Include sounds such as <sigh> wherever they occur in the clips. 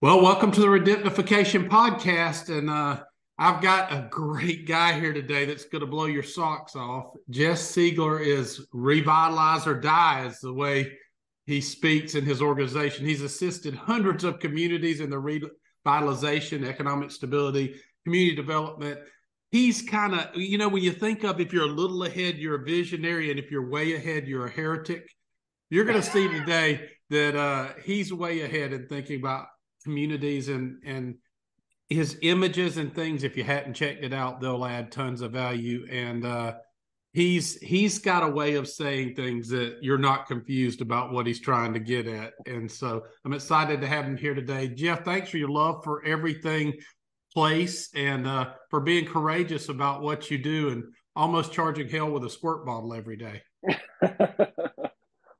Well, welcome to the Redemptification Podcast. And uh, I've got a great guy here today that's going to blow your socks off. Jeff Siegler is revitalize or die, is the way he speaks in his organization. He's assisted hundreds of communities in the revitalization, economic stability, community development. He's kind of, you know, when you think of if you're a little ahead, you're a visionary, and if you're way ahead, you're a heretic. You're going to see today that uh, he's way ahead in thinking about communities and and his images and things if you hadn't checked it out they'll add tons of value. And uh he's he's got a way of saying things that you're not confused about what he's trying to get at. And so i'm excited to have him here today. Jeff thanks for your love for everything place and uh for being courageous about what you do and almost charging hell with a squirt bottle every day <laughs>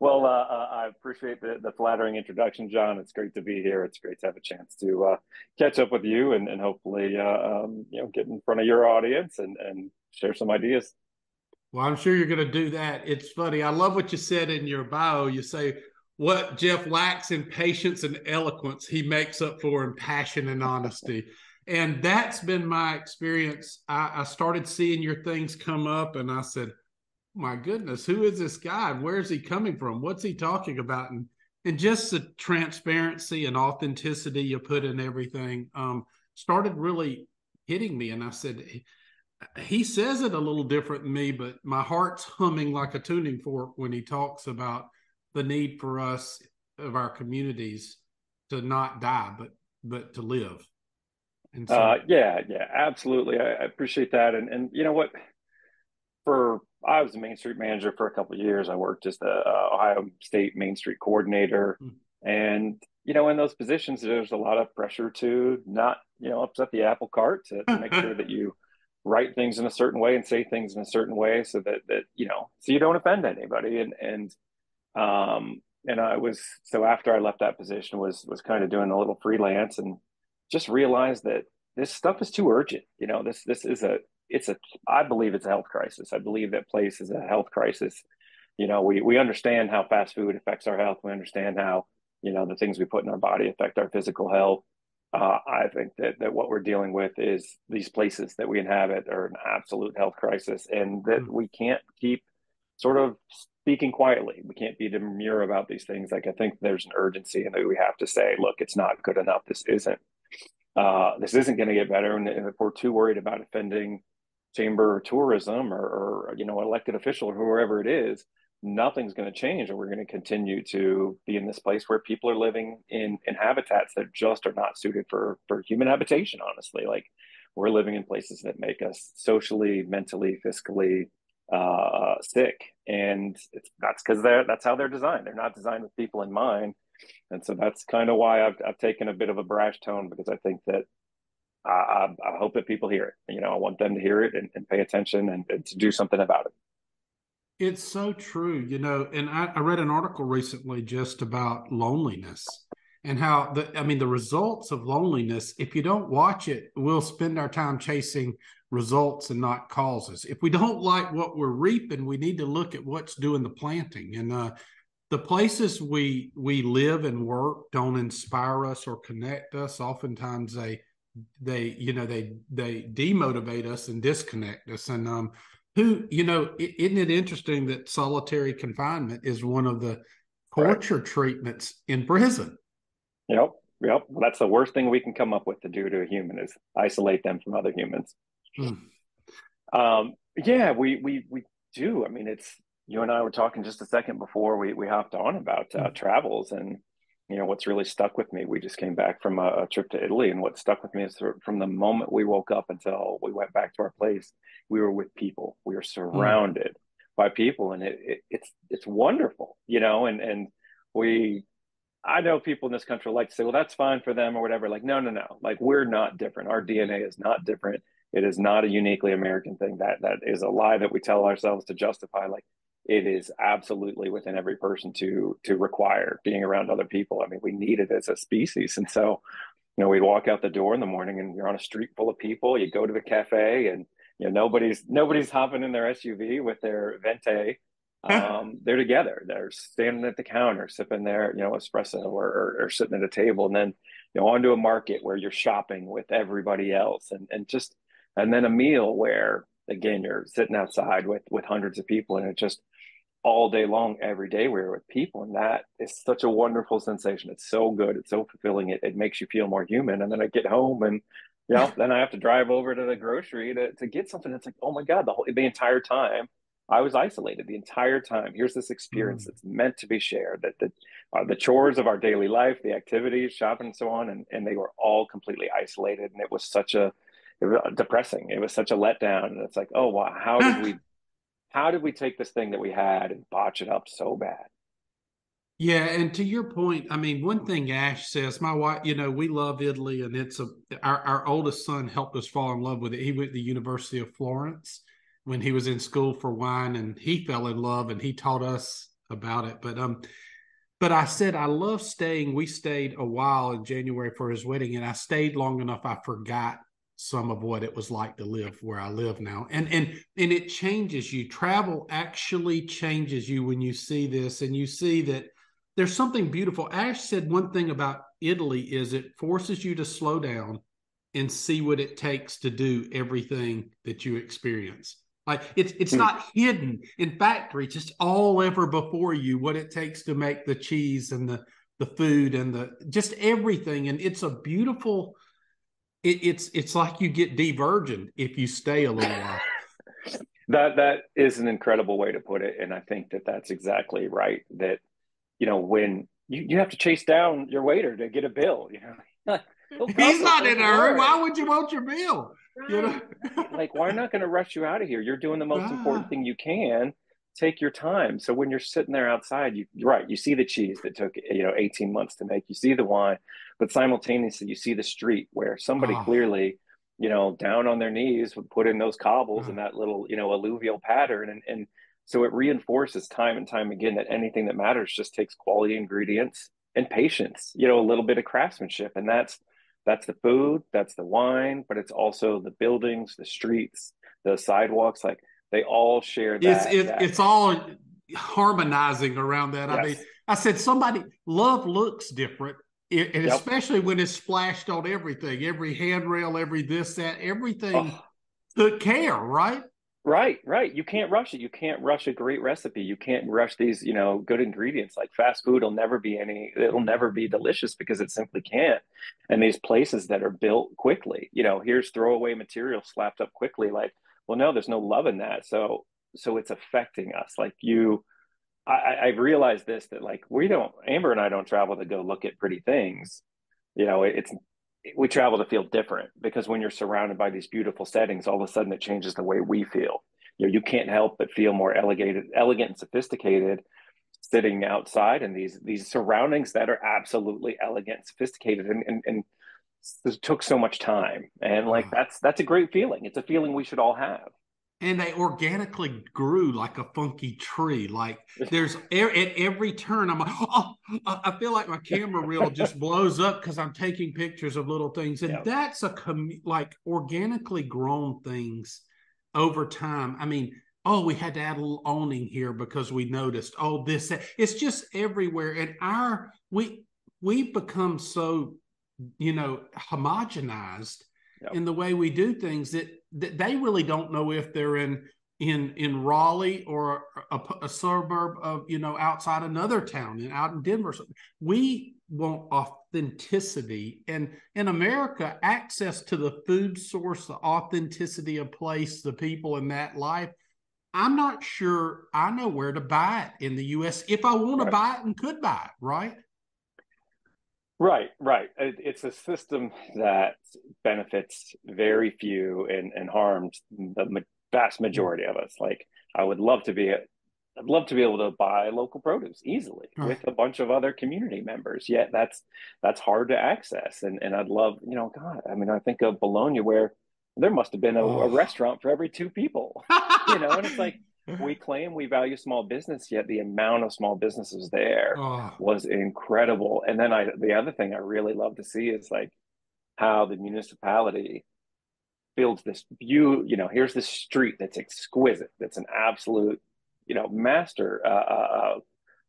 Well, uh, uh, I appreciate the, the flattering introduction, John. It's great to be here. It's great to have a chance to uh, catch up with you and, and hopefully, uh, um, you know, get in front of your audience and, and share some ideas. Well, I'm sure you're going to do that. It's funny. I love what you said in your bio. You say what Jeff lacks in patience and eloquence, he makes up for in passion and honesty. <laughs> and that's been my experience. I, I started seeing your things come up, and I said, my goodness, who is this guy? Where's he coming from? What's he talking about? And and just the transparency and authenticity you put in everything um, started really hitting me. And I said, he says it a little different than me, but my heart's humming like a tuning fork when he talks about the need for us of our communities to not die, but but to live. So, uh, yeah, yeah, absolutely. I, I appreciate that. And and you know what, for I was a Main Street manager for a couple of years. I worked as the uh, Ohio State Main Street coordinator, mm. and you know, in those positions, there's a lot of pressure to not, you know, upset the apple cart to, to make sure <laughs> that you write things in a certain way and say things in a certain way, so that that you know, so you don't offend anybody. And and um, and I was so after I left that position was was kind of doing a little freelance and just realized that this stuff is too urgent. You know, this this is a it's a I believe it's a health crisis. I believe that place is a health crisis. You know, we we understand how fast food affects our health. We understand how you know the things we put in our body affect our physical health. Uh, I think that that what we're dealing with is these places that we inhabit are an absolute health crisis, and that mm-hmm. we can't keep sort of speaking quietly. We can't be demure about these things. Like I think there's an urgency, and that we have to say, look, it's not good enough. This isn't. Uh, this isn't going to get better, and if we're too worried about offending chamber tourism or, or you know elected official or whoever it is nothing's going to change and we're going to continue to be in this place where people are living in in habitats that just are not suited for for human habitation honestly. Like we're living in places that make us socially mentally fiscally uh, sick and that's because they're that's how they're designed. They're not designed with people in mind and so that's kind of why I've, I've taken a bit of a brash tone because i think that I, I, hope that people hear it. You know, I want them to hear it and, and pay attention and, and, to do something about it. It's so true, you know. And I, I read an article recently just about loneliness and how the I mean the results of loneliness. If you don't watch it, we'll spend our time chasing results and not causes. If we don't like what we're reaping, we need to look at what's doing the planting. And uh, the places we we live and work don't inspire us or connect us. Oftentimes they they you know they they demotivate us and disconnect us and um who you know isn't it interesting that solitary confinement is one of the torture right. treatments in prison yep yep well, that's the worst thing we can come up with to do to a human is isolate them from other humans hmm. um yeah we we we do i mean it's you and i were talking just a second before we we hopped on about uh, hmm. travels and you know what's really stuck with me. We just came back from a, a, trip to italy and what stuck with me is from the moment we woke up until we went back to our place we were with people. We were surrounded mm. by people and it, it, it's it's wonderful you know and and we i know people in this country like to say well that's fine for them or whatever. Like no no no. Like we're not different. Our dna is not different. It is not a uniquely american thing. That that is a lie that we tell ourselves to justify like it is absolutely within every person to to require being around other people. I mean, we need it as a species, and so you know, we'd walk out the door in the morning, and you're on a street full of people. You go to the cafe, and you know nobody's nobody's hopping in their SUV with their venti. Um, they're together. They're standing at the counter, sipping their you know espresso, or, or, or sitting at a table, and then you know onto a market where you're shopping with everybody else and and just and then a meal where again you're sitting outside with with hundreds of people and it just all day long every day we were with people and that is such a wonderful sensation. It's so good it's so fulfilling it, it makes you feel more human and then i get home and you know then i have to drive over to the grocery to, to get something. It's like oh my god the whole the entire time i was isolated the entire time. Here's this experience mm. that's meant to be shared that the uh, the chores of our daily life the activities shopping and so on and, and they were all completely isolated and it was such a it was depressing. It was such a letdown and it's like oh wow how did we how did we take this thing that we had and botch it up so bad? Yeah, and to your point, I mean, one thing Ash says, my wife, you know, we love Italy, and it's a our, our oldest son helped us fall in love with it. He went to the University of Florence when he was in school for wine, and he fell in love, and he taught us about it. But um, but I said I love staying. We stayed a while in January for his wedding, and I stayed long enough I forgot some of what it was like to live where I live now. And and and it changes you. Travel actually changes you when you see this and you see that there's something beautiful. Ash said one thing about Italy is it forces you to slow down and see what it takes to do everything that you experience. Like it's it's mm. not hidden in factories, it's all ever before you what it takes to make the cheese and the the food and the just everything. And it's a beautiful it, it's it's like you get de-virgin if you stay a little while. <laughs> that that is an incredible way to put it, and I think that that's exactly right. That you know when you, you have to chase down your waiter to get a bill, you know. <laughs> <laughs> He's not in a hurry. Why would you want your bill? Right. You know? like, why not going to rush you out of here? You're doing the most important thing you can take your time. So when you're sitting there outside, you right, you see the cheese that took you know 18 months to make. You see the wine, but simultaneously you see the street where somebody oh. clearly, you know, down on their knees would put in those cobbles oh. and that little you know alluvial pattern, and and so it reinforces time and time again that anything that matters just takes quality ingredients and patience. You know, a little bit of craftsmanship, and that's that's the food, that's the wine, but it's also the buildings, the streets, the sidewalks, like they all share that. It's, it, that. it's all harmonizing around that. Yes. I mean, I said somebody love looks different, and yep. especially when it's splashed on everything, every handrail, every this, that, everything oh. took care, right? Right, right. You can't rush it. You can't rush a great recipe. You can't rush these, you know, good ingredients. Like fast food will never be any, it'll never be delicious because it simply can't. And these places that are built quickly, you know, here's throwaway material slapped up quickly. Like well no there's no love in that so so it's affecting us like you i i realized this that like we don't amber and i don't travel to go look at pretty things. You know it's we travel to feel different because when you're surrounded by these beautiful settings all of a sudden it changes the way we feel. You know you can't help but feel more elegant elegant and sophisticated sitting outside in these these surroundings that are absolutely elegant sophisticated and and, and this took so much time. And like mm. that's that's a great feeling. It's a feeling we should all have and they organically grew like a funky tree like there's at every turn i'm like oh i feel like my camera reel just <laughs> blows up because i'm taking pictures of little things and that's a com- like organically grown things over time. I mean oh we had to add a little awning here because we noticed oh this it's just everywhere and our we we've become so you know, homogenized yep. in the way we do things that, that they really don't know if they're in in in Raleigh or a, a, suburb of you know outside another town and out in Denver. We want authenticity, and in America, access to the food source, the authenticity of place, the people in that life. I'm not sure I know where to buy it in the U.S. if I want right. to buy it and could buy it, right? Right, right. It's a system that benefits very few and, and harms the vast majority of us. Like, I would love to be, I'd love to be able to buy local produce easily right. with a bunch of other community members. Yet that's that's hard to access. And and I'd love, you know, God, I mean, I think of Bologna where there must have been a, oh. a restaurant for every two people, <laughs> you know, and it's like we claim we value small business, yet the amount of small businesses there oh. was incredible. And then I, the other thing I really love to see is like how the municipality builds this view. You know, here's this street that's exquisite. That's an absolute, you know, master. Uh, uh, uh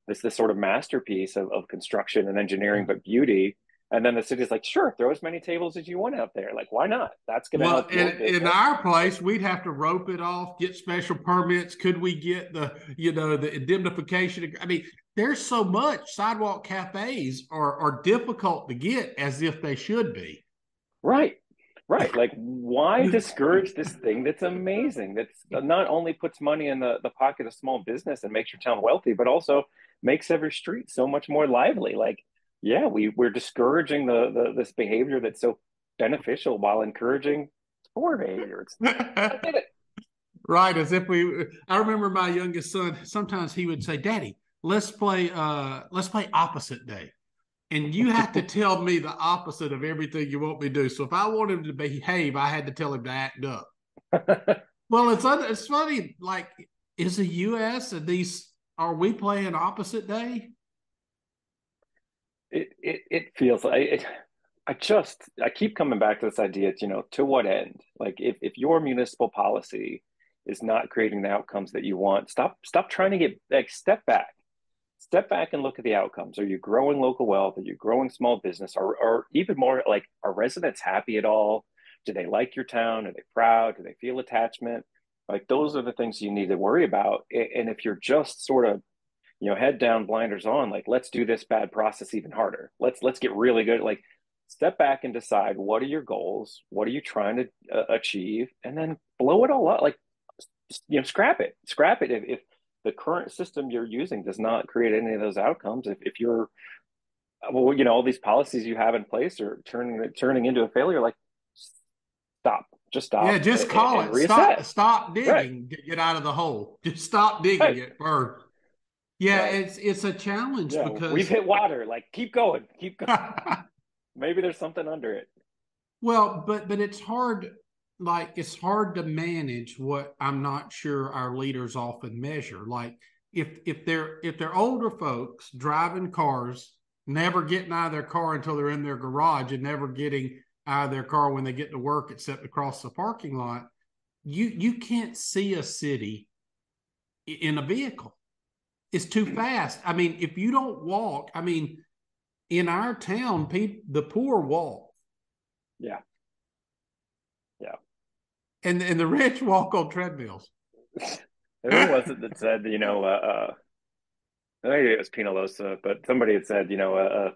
this this sort of masterpiece of, of construction and engineering, but beauty. And then the city's like, sure, throw as many tables as you want out there. Like, why not? That's going to well, help. In, in our place, we'd have to rope it off, get special permits. Could we get the, you know, the indemnification? I mean, there's so much. Sidewalk cafes are are difficult to get as if they should be. Right. Right. Like, why <laughs> discourage this thing that's amazing? That's not only puts money in the, the pocket of small business and makes your town wealthy, but also makes every street so much more lively. Like, yeah, we we're discouraging the, the this behavior that's so beneficial while encouraging poor behavior. it. <laughs> Right, as if we. I remember my youngest son. Sometimes he would say, "Daddy, let's play. uh Let's play opposite day." And you have to <laughs> tell me the opposite of everything you want me to do. So if I want him to behave, I had to tell him to act up. <laughs> well, it's it's funny. Like, is the U.S. and these are we playing opposite day? It it, it feels like it, I just I keep coming back to this idea. You know, to what end? Like, if if your municipal policy is not creating the outcomes that you want, stop stop trying to get like step back, step back and look at the outcomes. Are you growing local wealth? Are you growing small business? Or or even more like, are residents happy at all? Do they like your town? Are they proud? Do they feel attachment? Like those are the things you need to worry about. And if you're just sort of you know head down blinders on like let's do this bad process even harder. Let's let's get really good. Like step back and decide what are your goals what are you trying to uh, achieve and then blow it all up. Like you know scrap it. Scrap it. If, if the current system you're using does not create any of those outcomes if, if you're well you know all these policies you have in place are turning turning into a failure like stop. Just stop yeah just and, call and it. stop stop digging. Right. get out of the hole. Just stop digging right. it first yeah, right? it's it's a challenge yeah, because we've hit water. Like keep going, keep going. <laughs> Maybe there's something under it. Well, but but it's hard. Like it's hard to manage what I'm not sure our leaders often measure. Like if if they're if they're older folks driving cars, never getting out of their car until they're in their garage, and never getting out of their car when they get to work except across the parking lot, you you can't see a city in a vehicle it's too fast. I mean, if you don't walk, I mean, in our town, people the poor walk. Yeah. Yeah. And and the rich <laughs> walk on treadmills. <laughs> Who was it that said, you know, uh, uh maybe it was Penalosa, but somebody had said, you know, a,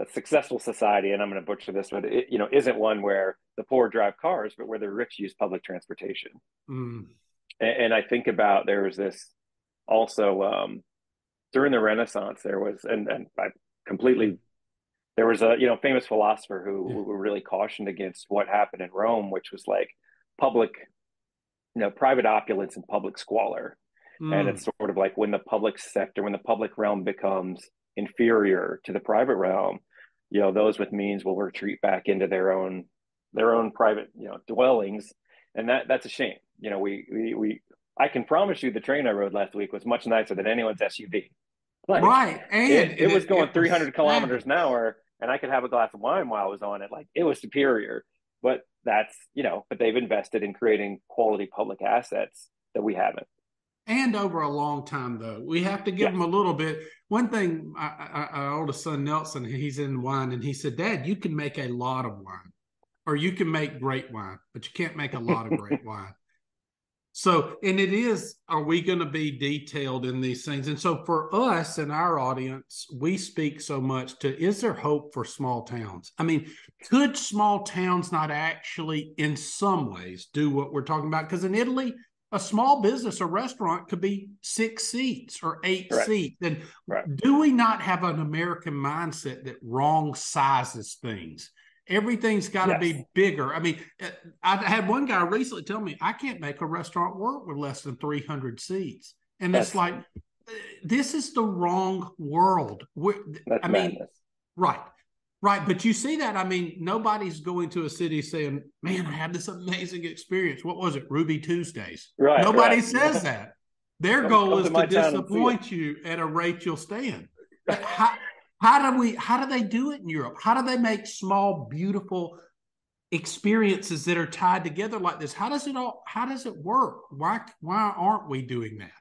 a successful society, and I'm going to butcher this, but it, you know, isn't one where the poor drive cars, but where the rich use public transportation. Mm. And, and I think about there was this also um, during the Renaissance, there was, and, and I completely, there was a you know famous philosopher who, yeah. who really cautioned against what happened in Rome, which was like public, you know, private opulence and public squalor. Mm. And it's sort of like when the public sector, when the public realm becomes inferior to the private realm, you know, those with means will retreat back into their own their own private, you know, dwellings. And that that's a shame. You know, we we we I can promise you the train I rode last week was much nicer than anyone's SUV. Like, right. And it, it was going it 300 was kilometers an hour and I could have a glass of wine while I was on it. Like it was superior. But that's, you know, but they've invested in creating quality public assets that we haven't. And over a long time, though, we have to give yes. them a little bit. One thing, our oldest son Nelson, he's in wine, and he said, "Dad, you can make a lot of wine, or you can make great wine, but you can't make a lot of great <laughs> wine." So, and it is, are we going to be detailed in these things? And so, for us and our audience, we speak so much to is there hope for small towns? I mean, could small towns not actually, in some ways, do what we're talking about? Because in Italy, a small business, a restaurant could be six seats or eight right. seats. And right. do we not have an American mindset that wrong sizes things? Everything's got to yes. be bigger. I mean, uh, I had one guy recently tell me I can't make a restaurant work with less than 300 seats. And that's, it's like, uh, this is the wrong world. We're, I mean, madness. right, right. But you see that. I mean, nobody's going to a city saying, man, I had this amazing experience. What was it? Ruby Tuesdays. Right. Nobody right. says that. Their goal is to, to disappoint you at a rate you'll stand. How, how do we how do they do it in Europe? How do they make small, beautiful experiences that are tied together like this? How does it all how does it work? Why why aren't we doing that?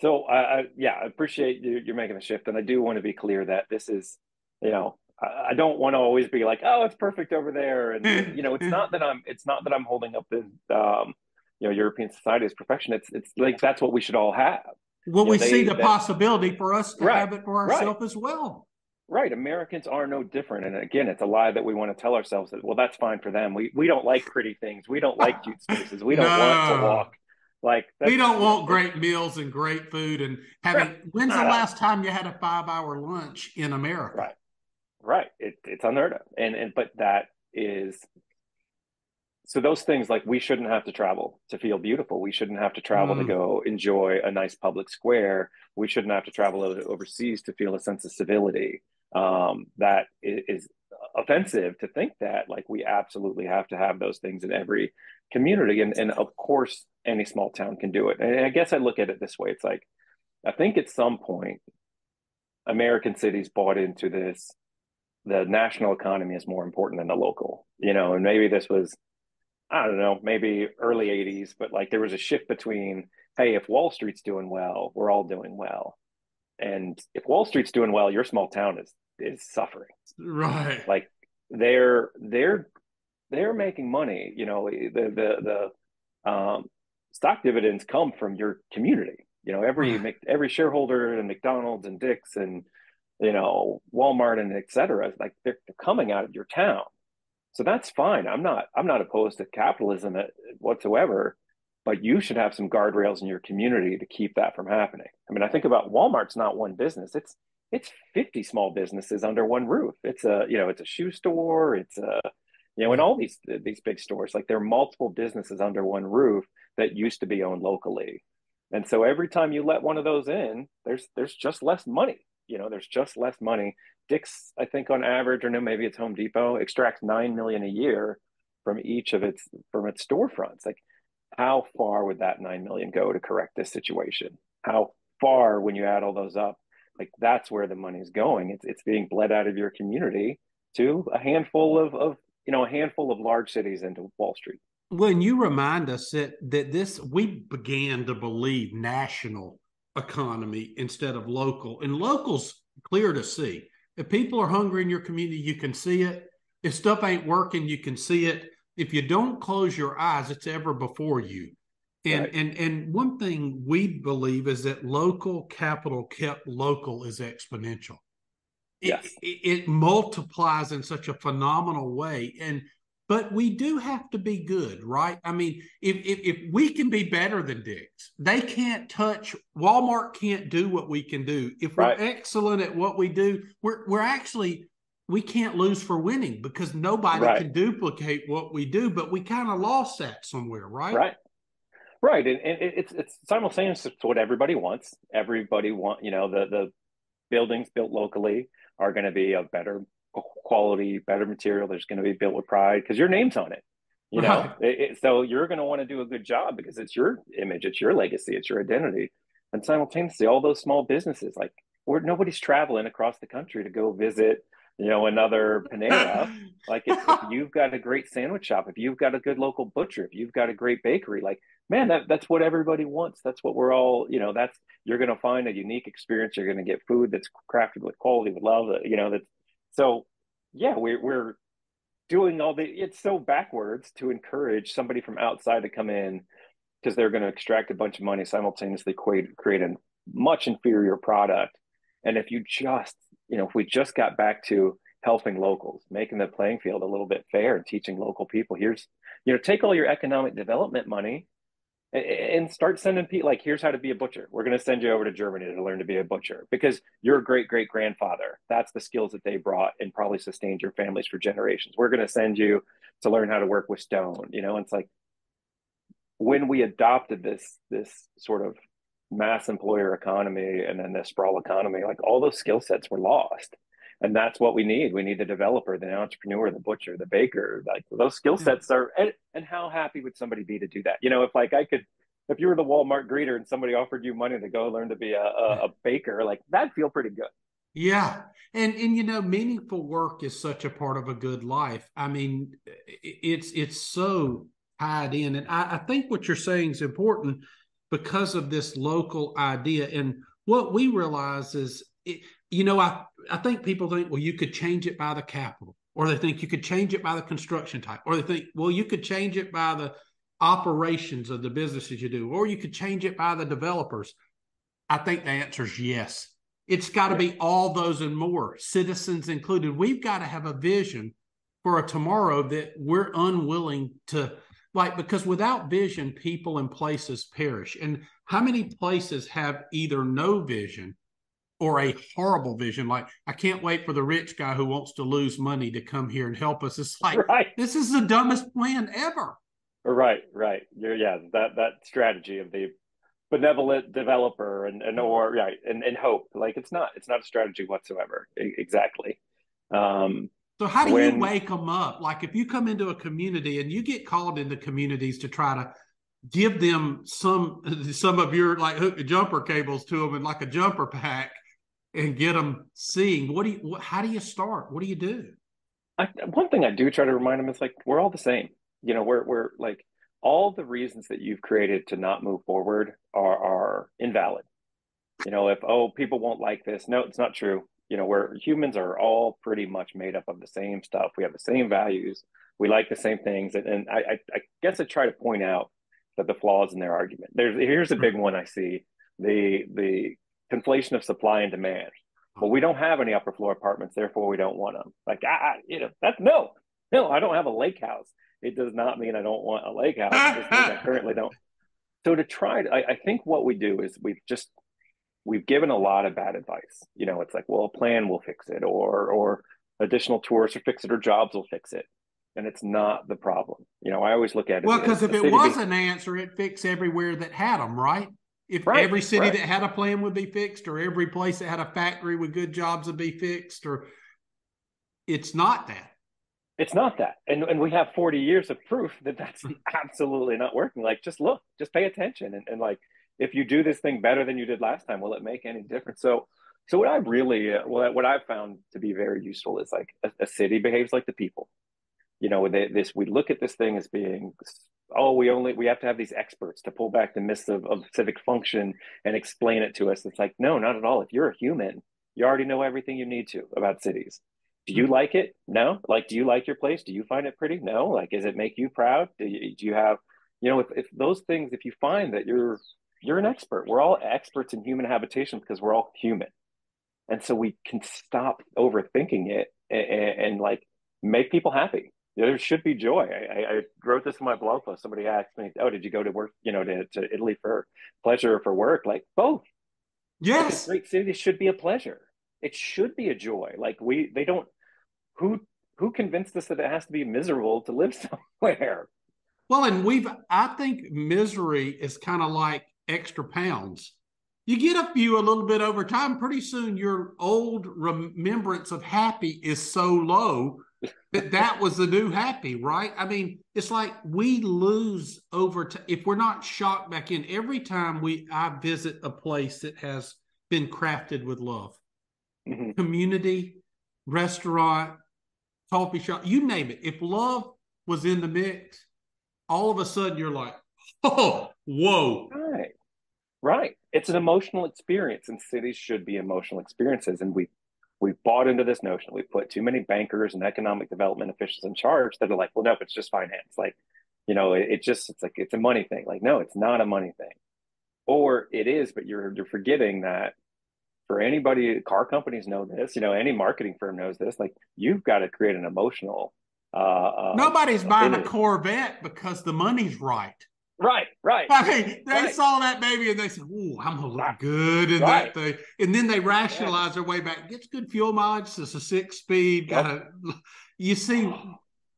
So I, I yeah, I appreciate you, you're making a shift. And I do want to be clear that this is, you know, I don't want to always be like, oh, it's perfect over there, and <laughs> you know, it's not that I'm it's not that I'm holding up the um, you know European society as perfection. It's it's like that's what we should all have. Well, you we know, they, see the that, possibility for us to right, have it for ourselves right. as well. Right. Americans are no different. And again, it's a lie that we want to tell ourselves that, well, that's fine for them. We we don't like pretty things. We don't like cute spaces. We don't no. want to walk. Like we don't want great meals and great food and having right. when's the last time you had a five hour lunch in America? Right. Right. It, it's unheard of. And and but that is so those things like we shouldn't have to travel to feel beautiful we shouldn't have to travel mm. to go enjoy a nice public square we shouldn't have to travel overseas to feel a sense of civility um, that is offensive to think that like we absolutely have to have those things in every community. And, and of course any small town can do it. And i guess i look at it this way. It's like i think at some point american cities bought into this the national economy is more important than the local you know? And maybe this was i don't know maybe early 80s but like there was a shift between hey if wall street's doing well we're all doing well and if Wall Street's doing well, your small town is is suffering. Right. Like they're they're they're making money. You know, the the the um, stock dividends come from your community. You know, every every shareholder and McDonald's and Dick's and you know Walmart and et cetera, like they're, they're coming out of your town. So that's fine. I'm not I'm not opposed to capitalism whatsoever but you should have some guardrails in your community to keep that from happening. I mean, I think about Walmart's not one business. It's it's 50 small businesses under one roof. It's a, you know, it's a shoe store, it's a you know, in all these these big stores, like there are multiple businesses under one roof that used to be owned locally. And so every time you let one of those in, there's there's just less money. You know, there's just less money. Dick's, I think on average, or no, maybe it's Home Depot, extracts nine million a year from each of its from its storefronts. Like how far would that 9 million go to correct this situation? How far when you add all those up like that's where the money is going. It's, it's being bled out of your community to a handful of, of you know a handful of large cities into wall street. When you remind us that that this we began to believe national economy instead of local and locals clear to see. If people are hungry in your community you can see it. If stuff ain't working you can see it if you don't close your eyes, it's ever before you. And right. and and one thing we believe is that local capital kept local is exponential. Yes. It, it, multiplies in such a phenomenal way. And but we do have to be good, right? I mean, if, if if we can be better than Dick's, they can't touch Walmart can't do what we can do. If we're right. excellent at what we do, we're we're actually we can't lose for winning because nobody right. can duplicate what we do, but we kind of lost that somewhere, right? Right. Right. And, and it's it's simultaneous to what everybody wants. Everybody want, you know, the the buildings built locally are going to be of better quality, better material. There's going to be built with pride because your name's on it. You know, right. it, it, so you're going to want to do a good job because it's your image, it's your legacy, it's your identity. And simultaneously, all those small businesses, like where nobody's traveling across the country to go visit you know, another <laughs> Panera. like if, if, <laughs> you've got a great sandwich shop, if you've got a good local butcher, if you've got a great bakery, like man, that that's what everybody wants. That's what we're all, you know, that's you're going to find a unique experience. You're going to get food that's crafted with quality, with love. You know, that so. Yeah, we're we're doing all the. It's so backwards to encourage somebody from outside to come in because they're going to extract a bunch of money simultaneously create create a much inferior product. And if you just you know, if we just got back to helping locals, making the playing field a little bit fair and teaching local people, here's, you know, take all your economic development money and start sending people like here's how to be a butcher. We're going to send you over to germany to learn to be a butcher because your great great grandfather that's the skills that they brought and probably sustained your families for generations. We're going to send you to learn how to work with stone you know it's like when we adopted this this sort of mass employer economy and then the sprawl economy, like all those skill sets were lost. And that's what we need. We need the developer, the entrepreneur, the butcher, the baker. Like those skill sets are, and, and how happy would somebody be to do that? You know, if like I could, if you were the Walmart greeter and somebody offered you money to go learn to be a, a, a baker, like that'd feel pretty good. Yeah. And and you know, meaningful work is such a part of a good life. I mean, it's it's so tied in. And I, I think what you're saying is important because of this local idea. And what we realize is, it, you know, I I think people think, well, you could change it by the capital, or they think you could change it by the construction type, or they think, well, you could change it by the operations of the businesses you do, or you could change it by the developers. I think the answer is yes. It's got to be all those and more, citizens included. We've got to have a vision for a tomorrow that we're unwilling to like because without vision people and places perish. And how many places have either no vision or a horrible vision? Like i can't wait for the rich guy who wants to lose money to come here and help us. It's like right. this is the dumbest plan ever. Right right. You're, yeah that that strategy of the benevolent developer and, and or right and, and hope. Like it's not it's not a strategy whatsoever. Exactly. Um so how do when, you wake them up? Like if you come into a community and you get called into communities to try to give them some <laughs> some of your like hook jumper cables to them and like a jumper pack and get them seeing what do you how do you start? What do you do? I, one thing i do try to remind them is like we're all the same. You know we're we're like all the reasons that you've created to not move forward are are invalid. You know if oh people won't like this. No it's not true you know where humans are all pretty much made up of the same stuff. We have the same values. We like the same things. And, and I, I, guess i try to point out that the flaws in their argument. There's here's a hmm. big one i see the the conflation of supply and demand. Hmm. Well we don't have any upper floor apartments therefore we don't want them like I, I you know that's no no i don't have a lake house. It does not mean i don't want a lake house. It just means i <laughs> currently don't. So to try to, I, I think what we do is we've just we've given a lot of bad advice. You know, it's like, well, a plan will fix it, or or additional tours will fix it, or jobs will fix it, and it's not the problem. You know, I always look at it. Well, because if it was be- an answer, it fixed everywhere that had them, right? If right, every city right. that had a plan would be fixed, or every place that had a factory with good jobs would be fixed, or it's not that. It's not that, and and we have forty years of proof that that's <laughs> absolutely not working. Like, just look, just pay attention, and, and like if you do this thing better than you did last time, will it make any difference? So, so what I really, uh, well, what I've found to be very useful is like a, a city behaves like the people. You know, they, this we look at this thing as being, oh, we only we have to have these experts to pull back the myths of, of civic function and explain it to us. It's like, no, not at all. If you're a human, you already know everything you need to about cities. Do you like it? No. Like, do you like your place? Do you find it pretty? No. Like, does it make you proud? Do you, do you have, you know, if, if those things, if you find that you're you're an expert. We're all experts in human habitation because we're all human. And so we can stop overthinking it and, and like make people happy. There should be joy. I, I, wrote this in my blog post. Somebody asked me, "Oh, did you go to work? You know, to, to Italy for pleasure or for work?" Like both. Yes, great city should be a pleasure. It should be a joy. Like we, they don't. Who who convinced us that it has to be miserable to live <laughs> somewhere? Well, and we've. I think misery is kind of like extra pounds. You get a few a little bit over time, pretty soon your old remembrance of happy is so low that that was the new happy, right? I mean, it's like we lose over time if we're not shocked back in every time we I visit a place that has been crafted with love. Mm-hmm. Community, restaurant, coffee shop, you name it. If love was in the mix, all of a sudden you're like, oh, whoa. Right. Right. It's an emotional experience, and cities should be emotional experiences. And we we bought into this notion. We put too many bankers and economic development officials in charge that are like, well, no, it's just finance. Like, you know, it, it just it's like it's a money thing. Like, no, it's not a money thing. Or it is, but you're you're forgetting that for anybody, car companies know this. You know, any marketing firm knows this. Like, you've got to create an emotional. Uh, uh, Nobody's buying a Corvette because the money's right. Right, right. I mean, they right. saw that baby and they said, "Ooh, I'm gonna look good in right. that thing." And then they rationalize yeah. their way back. Gets good fuel mileage. It's a six speed. Yep. Gotta, you see,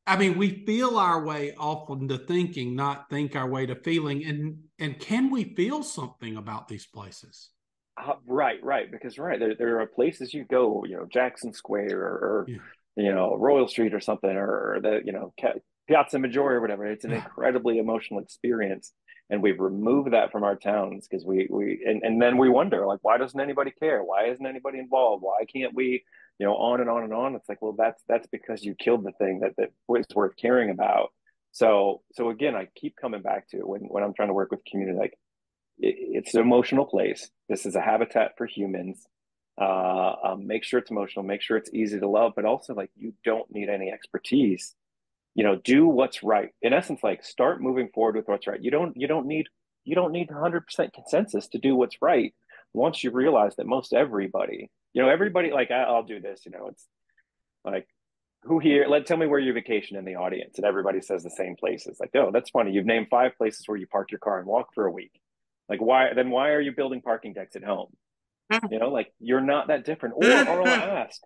I mean, we feel our way often to thinking, not think our way to feeling. And and can we feel something about these places? Uh, right, right. Because right there, there are places you go. You know, Jackson Square or, or yeah. you know Royal Street or something, or, or the you know Piazza Maggiore or whatever. It's an incredibly emotional experience. And we've removed that from our towns because we we and, and then we wonder like why doesn't anybody care? Why isn't anybody involved? Why can't we, you know, on and on and on? It's like, well, that's that's because you killed the thing that that was worth caring about. So so again, I keep coming back to when when I'm trying to work with community, like it, it's an emotional place. This is a habitat for humans. Uh, um, make sure it's emotional. Make sure it's easy to love, but also like you don't need any expertise. You know, do what's right. In essence, like start moving forward with what's right. You don't you don't need you don't need 100% consensus to do what's right. Once you realize that most everybody, you know, everybody like I, I'll do this. You know, it's like who here let tell me where you vacation in the audience and everybody says the same places like oh that's funny you've named five places where you park your car and walk for a week like why then why are you building parking decks at home mm. you know like you're not that different or, or i'll ask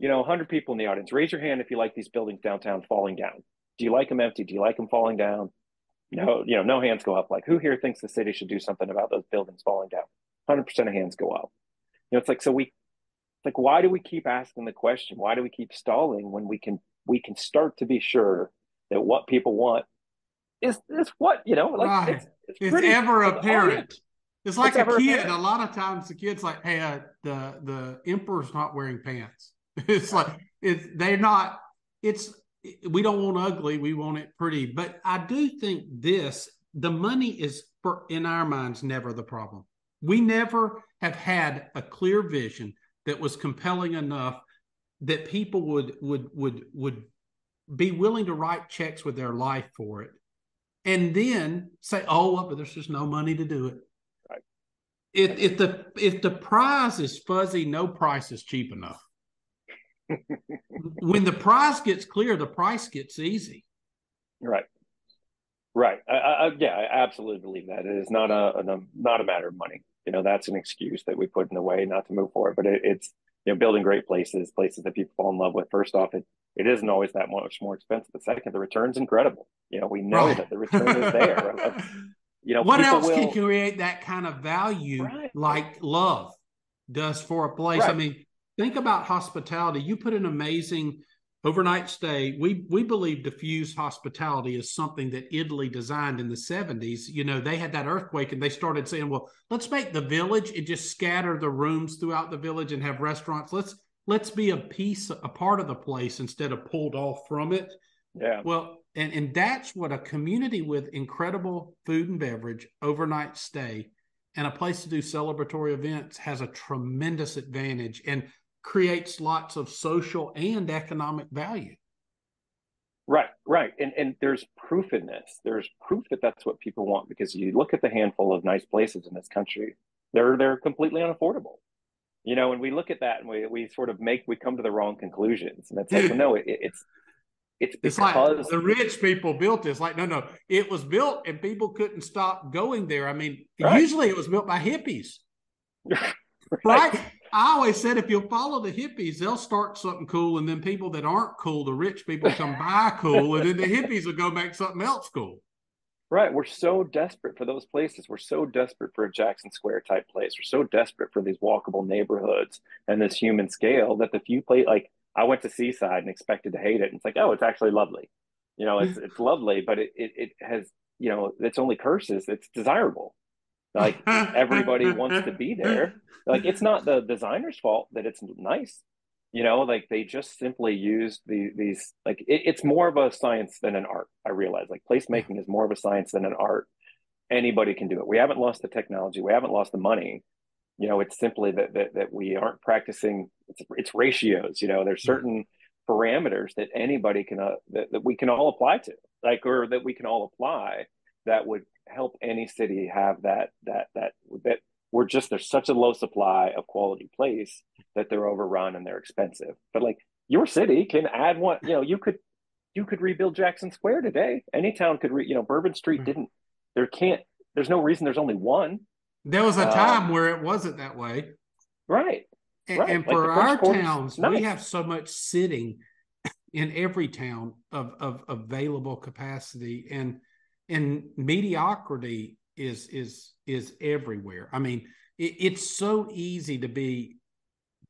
you know 100 people in the audience raise your hand if you like these buildings downtown falling down. Do you like them empty? Do you like them falling down? No you know no hands go up. Like who here thinks the city should do something about those buildings falling down? 100% of hands go up. You know it's like so we like why do we keep asking the question? Why do we keep stalling when we can we can start to be sure that what people want is is what you know like right. it's, it's, it's pretty, ever apparent. it's like it's a kid. apparent. a lot of times the kid's like hey uh, the the emperor's not wearing pants <laughs> it's like it's they're not it's we don't want ugly we want it pretty. But i do think this the money is for in our minds never the problem. We never have had a clear vision that was compelling enough that people would would would would be willing to write checks with their life for it and then say oh well, but there's just no money to do it. Right. if if the if the prize is fuzzy no price is cheap enough when the price gets clear the price gets easy. Right. Right. I, I, yeah i absolutely believe that. It is not a, a not a matter of money. You know that's an excuse that we put in the way not to move forward but it, it's you know building great places places that people fall in love with. First off it it isn't always that much more expensive. But second the return's incredible. You know we know right. that the return is there. <laughs> You know what else will... can create that kind of value right. like love does for a place? Right. i mean think about hospitality. You put an amazing overnight stay. We we believe diffuse hospitality is something that italy designed in the 70s you know they had that earthquake and they started saying well let's make the village and just scatter the rooms throughout the village and have restaurants. Let's let's be a piece a part of the place instead of pulled off from it. Yeah. Well and and that's what a community with incredible food and beverage overnight stay and a place to do celebratory events has a tremendous advantage. And creates lots of social and economic value. Right, right, and and there's proof in this. There's proof that that's what people want because you look at the handful of nice places in this country, they're they're completely unaffordable. You know, and we look at that and we we sort of make we come to the wrong conclusions, and it's like, well, no, it, it's it's, it's like the rich people built this. Like, no, no, it was built and people couldn't stop going there. I mean, right. usually it was built by hippies, <laughs> right? right? I always said if you'll follow the hippies, they'll start something cool, and then people that aren't cool, the rich people, come buy cool, and then the hippies will go make something else cool. Right. We're so desperate for those places. We're so desperate for a Jackson Square type place. We're so desperate for these walkable neighborhoods and this human scale that the few play like I went to Seaside and expected to hate it. And it's like, oh, it's actually lovely. You know, it's it's lovely, but it, it it has, you know, it's only curses. It's desirable. Like everybody wants to be <laughs> there. Like it's not the designer's fault that it's nice. You know, like they just simply used the, these like it, it's more of a science than an art. I realize like placemaking is more of a science than an art. Anybody can do it. We haven't lost the technology. We haven't lost the money. You know, it's simply that that, that we aren't practicing. It's, it's ratios. You know, there's certain parameters that anybody can uh, that, that we can all apply to, like or that we can all apply that would help any city have that that that that we're just there's such a low supply of quality place that they're overrun and they're expensive. But like your city can add one, you know, you could you could rebuild Jackson Square today. Any town could re, you know, Bourbon Street hmm. didn't. There can't. There's no reason. There's only one. There was a um, time where it wasn't that way. Right. And, right. and for like our towns, nice. we have so much sitting in every town of, of available capacity and and mediocrity is is is everywhere. I mean, it, it's so easy to be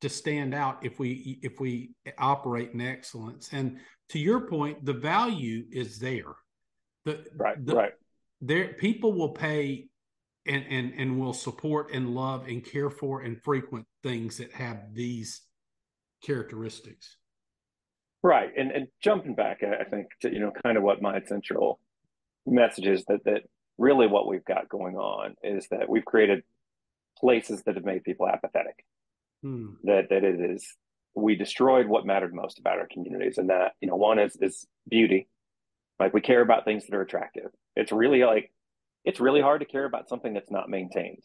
to stand out if we if we operate in excellence. And to your point, the value is there. The right, the, right. There, people will pay and and and will support and love and care for and frequent things that have these characteristics. Right, and and jumping back, I think to you know kind of what my central message is that that really what we've got going on is that we've created places that have made people apathetic. hmm. that that it is we destroyed what mattered most about our communities, and that you know one is is beauty, like we care about things that are attractive. It's really like it's really hard to care about something that's not maintained,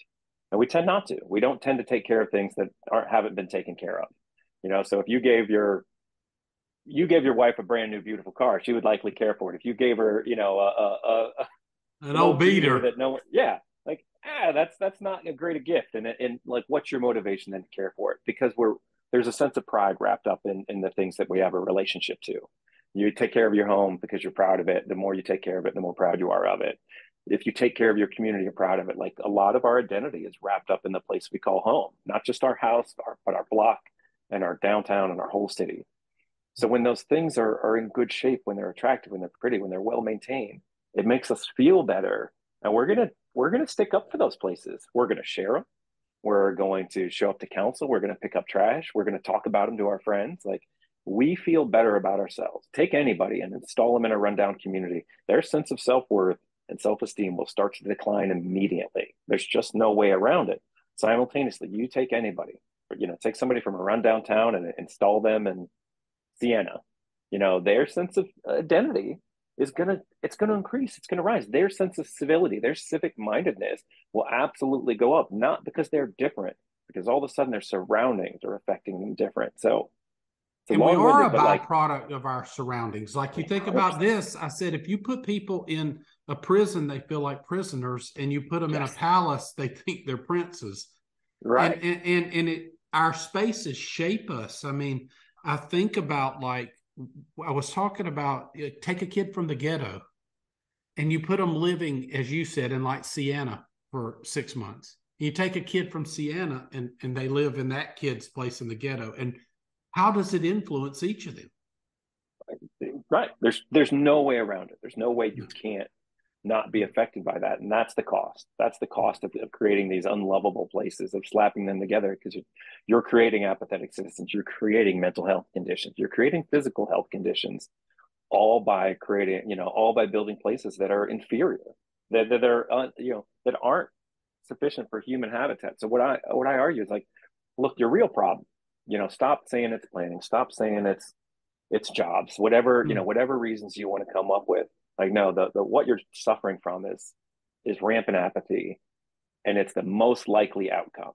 and we tend not to. We don't tend to take care of things that aren't haven't been taken care of. You know, so if you gave your you gave your wife a brand new beautiful car, she would likely care for it. If you gave her, you know, a, a, a an old beater that no one, yeah, like ah, that's that's not a great a gift. And and like, what's your motivation then to care for it? Because we're there's a sense of pride wrapped up in in the things that we have a relationship to. You take care of your home because you're proud of it. The more you take care of it, the more proud you are of it. If you take care of your community, you're proud of it. Like a lot of our identity is wrapped up in the place we call home, not just our house, our, but our block and our downtown and our whole city. So when those things are, are in good shape, when they're attractive, when they're pretty, when they're well maintained, it makes us feel better. And we're gonna we're gonna stick up for those places. We're gonna share them. We're going to show up to council. We're gonna pick up trash. We're gonna talk about them to our friends. Like we feel better about ourselves. Take anybody and install them in a rundown community. Their sense of self worth and self esteem will start to decline immediately. There's just no way around it. Simultaneously, you take anybody, you know, take somebody from a rundown town and install them in Siena, you know, their sense of identity is gonna it's gonna increase, it's gonna rise. Their sense of civility, their civic mindedness will absolutely go up, not because they're different, because all of a sudden their surroundings are affecting them different. So and we are a byproduct like, of our surroundings. Like you think about this, I said if you put people in a prison, they feel like prisoners, and you put them yes. in a palace, they think they're princes. Right. And and, and, and it our spaces shape us. I mean, I think about like I was talking about take a kid from the ghetto and you put them living, as you said, in like Siena for six months. You take a kid from Siena and, and they live in that kid's place in the ghetto. And how does it influence each of them? Right. There's there's no way around it. There's no way you can't not be affected by that. And that's the cost. That's the cost of, of creating these unlovable places, of slapping them together because you're, you're creating apathetic citizens, you're creating mental health conditions, you're creating physical health conditions, all by creating, you know, all by building places that are inferior, that, that are, uh, you know, that aren't sufficient for human habitat. So what I, what I argue is like, look, your real problem, you know, stop saying it's planning, stop saying it's, it's jobs, whatever, mm-hmm. you know, hmm. whatever reasons you want to come up with like no, the, the what you're suffering from is is rampant apathy, and it's the most likely outcome.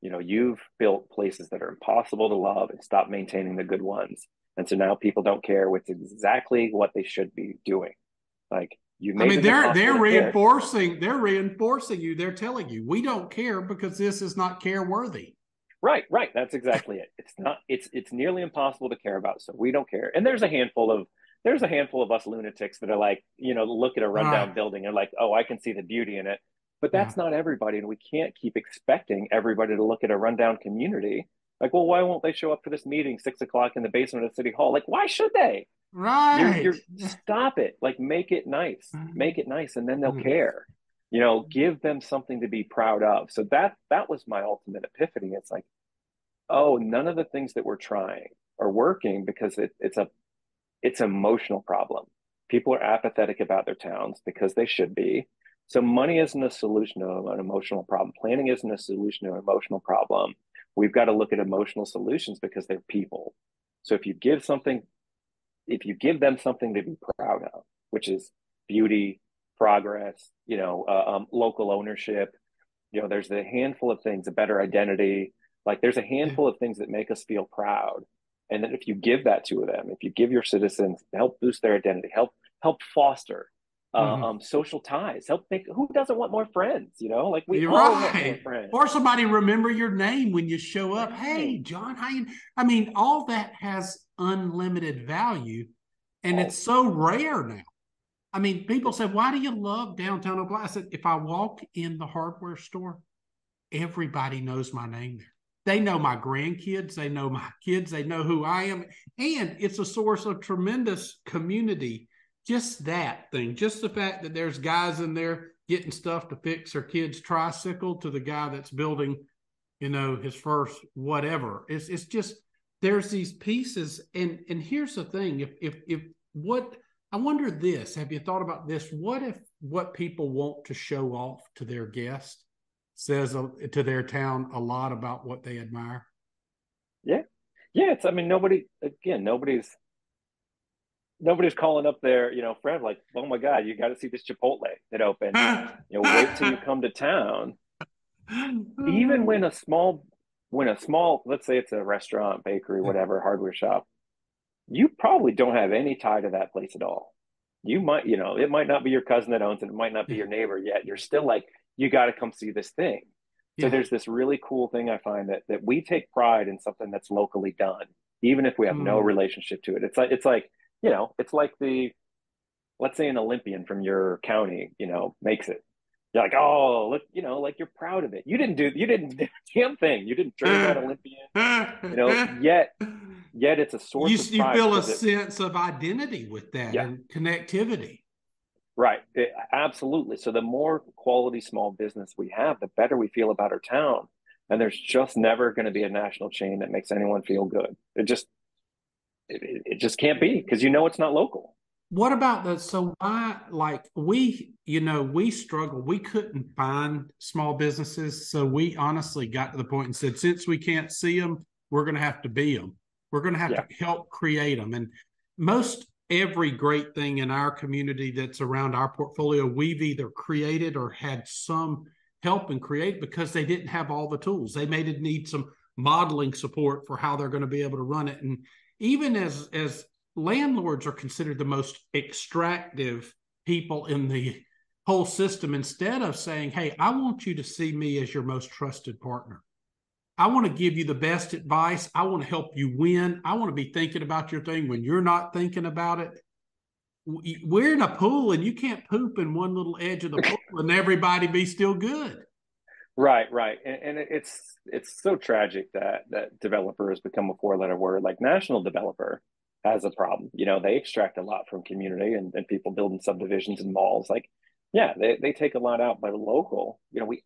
You know, you've built places that are impossible to love and stop maintaining the good ones, and so now people don't care, which is exactly what they should be doing. Like you, I mean, they're they're reinforcing care. they're reinforcing you. They're telling you we don't care because this is not care worthy. Right, right. That's exactly it. It's not. It's it's nearly impossible to care about, so we don't care. And there's a handful of there's a handful of us lunatics that are like, you know, look at a rundown building and like, oh, I can see the beauty in it. But that's yeah. not everybody. And we can't keep expecting everybody to look at a rundown community. Like, well, why won't they show up for this meeting six o'clock in the basement of City Hall? Like, why should they? Right. You're, you're, stop it. Like, make it nice. Mm-hmm. Make it nice, and then they'll mm-hmm. care. You know, give them something to be proud of. So that that was my ultimate epiphany. It's like, oh, none of the things that we're trying are working because it, it's a it's an emotional problem. People are apathetic about their towns because they should be. So money isn't a solution to an emotional problem. Planning isn't a solution to an emotional problem. We've got to look at emotional solutions because they're people. So if you give something, if you give them something to be proud of, which is beauty, progress, you know, uh, um, local ownership, you know, there's a handful of things, a better identity. Like there's a handful of things that make us feel proud. And then if you give that to them, if you give your citizens help boost their identity, help help foster uh, mm-hmm. um, social ties, help make who doesn't want more friends? You know, like we You're all right. want more friends. Or somebody remember your name when you show up. Hey, John, how you? I mean, all that has unlimited value, and oh. it's so rare now. I mean, people say, "Why do you love downtown Opelika?" I said, "If I walk in the hardware store, everybody knows my name there." They know my grandkids, they know my kids, they know who I am. And it's a source of tremendous community. Just that thing, just the fact that there's guys in there getting stuff to fix their kid's tricycle to the guy that's building, you know, his first whatever. It's it's just there's these pieces. And and here's the thing, if if if what I wonder this, have you thought about this? What if what people want to show off to their guests says to their town a lot about what they admire. Yeah, yeah. It's I mean nobody again nobody's nobody's calling up their you know friend like oh my god you got to see this Chipotle that opened. <laughs> you know wait till you come to town. Even when a small when a small let's say it's a restaurant bakery whatever hardware shop you probably don't have any tie to that place at all you might you know it might not be your cousin that owns it it might not be your neighbor yet you're still like you got to come see this thing so there's this really cool thing i find that that we take pride in something that's locally done even if we have mm. no relationship to it it's like it's like you know it's like the let's say an olympian from your county you know makes it you're like, oh, look, you know, like you're proud of it. You didn't do, you didn't <laughs> do damn thing. You didn't train that <laughs> Olympian, you know. Yet, yet it's a source. You, you feel a sense of identity with that yeah. and connectivity. Right, it, absolutely. So the more quality small business we have, the better we feel about our town. And there's just never going to be a national chain that makes anyone feel good. It just, it, it just can't be because you know it's not local what about the so why like we you know we struggled we couldn't find small businesses so we honestly got to the point and said since we can't see them we're going to have to be them we're going to have yeah. to help create them and most every great thing in our community that's around our portfolio we've either created or had some help and create because they didn't have all the tools they may need some modeling support for how they're going to be able to run it and even as as landlords are considered the most extractive people in the whole system instead of saying, Hey, I want you to see me as your most trusted partner. I want to give you the best advice. I want to help you win. I want to be thinking about your thing when you're not thinking about it. We're in a pool and you can't poop in one little edge of the pool <laughs> and everybody be still good. Right, right, and, and, it's it's so tragic that that developer has become a four letter word. Like national developer has a problem. You know, they extract a lot from community and, and people building subdivisions and malls. Like, yeah, they, they take a lot out by local. You know, we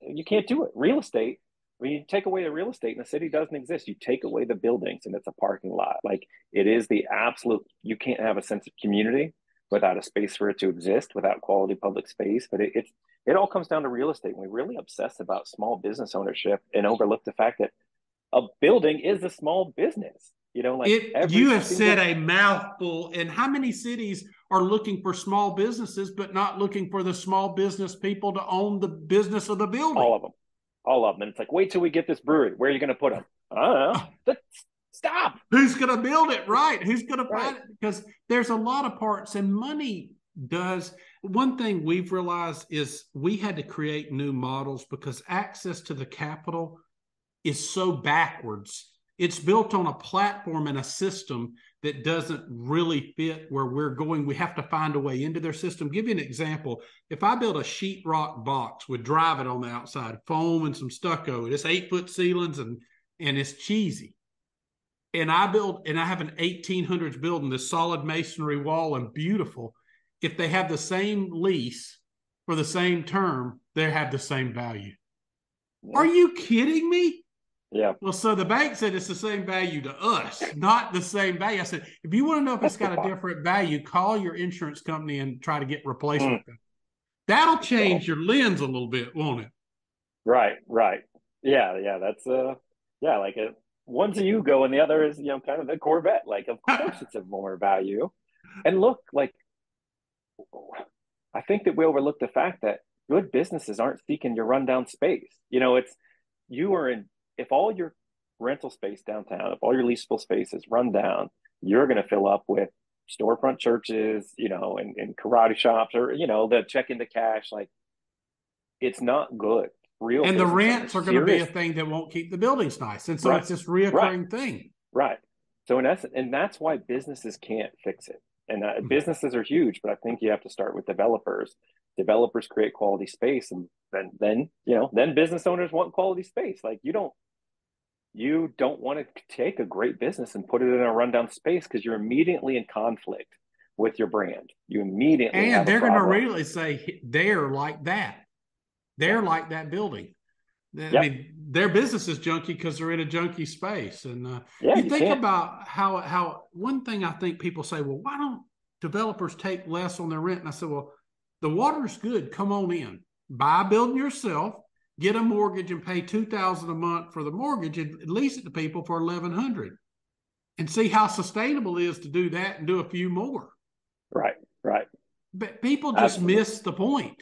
you can't do it. Real estate, when you take away the real estate and the city doesn't exist, you take away the buildings and it's a parking lot. Like it is the absolute you can't have a sense of community without a space for it to exist, without quality public space. But it, it's it all comes down to real estate. We really obsess about small business ownership and overlook the fact that a building is a small business. You know, like it, you have said a mouthful. And how many cities are looking for small businesses, but not looking for the small business people to own the business of the building? All of them, all of them. And it's like, wait till we get this brewery. Where are you going to put them? I. <sighs> Stop. Who's going to build it? Right? Who's going to find it? Because there's a lot of parts, and money does. One thing we've realized is we had to create new models because access to the capital is so backwards it's built on a platform and a system that doesn't really fit where we're going. We have to find a way into their system. Give you an example. If I build a sheetrock box with Dryvit on the outside, foam and some stucco, it's eight foot ceilings and and it's cheesy. And I build and I have an 1800s building, this solid masonry wall and beautiful. If they have the same lease for the same term, they have the same value. Are you kidding me? Yeah. Well, so the bank said it's the same value to us, not the same value. I said, if you want to know if it's got a <laughs> different value, call your insurance company and try to get replacement. Mm. That'll change your lens a little bit, won't it? Right, right. Yeah, yeah. That's uh yeah, like a one's a Yugo and the other is, you know, kind of the Corvette. Like, of course <laughs> it's of more value. And look, like I think that we overlook the fact that good businesses aren't seeking your rundown space. You know, it's you are in if all your rental space downtown, if all your leasable space is run down, you're going to fill up with storefront churches, you know, and, and karate shops or, you know, the check into cash. Like it's not good. Real and the rents are going to be a thing that won't keep the buildings nice. And so right. it's this reoccurring right. thing. Right. So in essence, and that's why businesses can't fix it. And uh, mm-hmm. businesses are huge, but I think you have to start with developers. Developers create quality space, and then then you know then business owners want quality space. Like you don't you don't want to take a great business and put it in a rundown space because you're immediately in conflict with your brand. You immediately and they're going to really say they're like that. They're like that building. I yep. mean, their business is junky because they're in a junky space. And uh, yeah, you, you think about how how one thing I think people say, well, why don't developers take less on their rent? And I said, well, the water's good. Come on in, buy a building yourself get a mortgage and pay two thousand a month for the mortgage and lease it to people for eleven hundred, and see how sustainable it is to do that and do a few more. Right, right. But people just Absolutely. miss the point.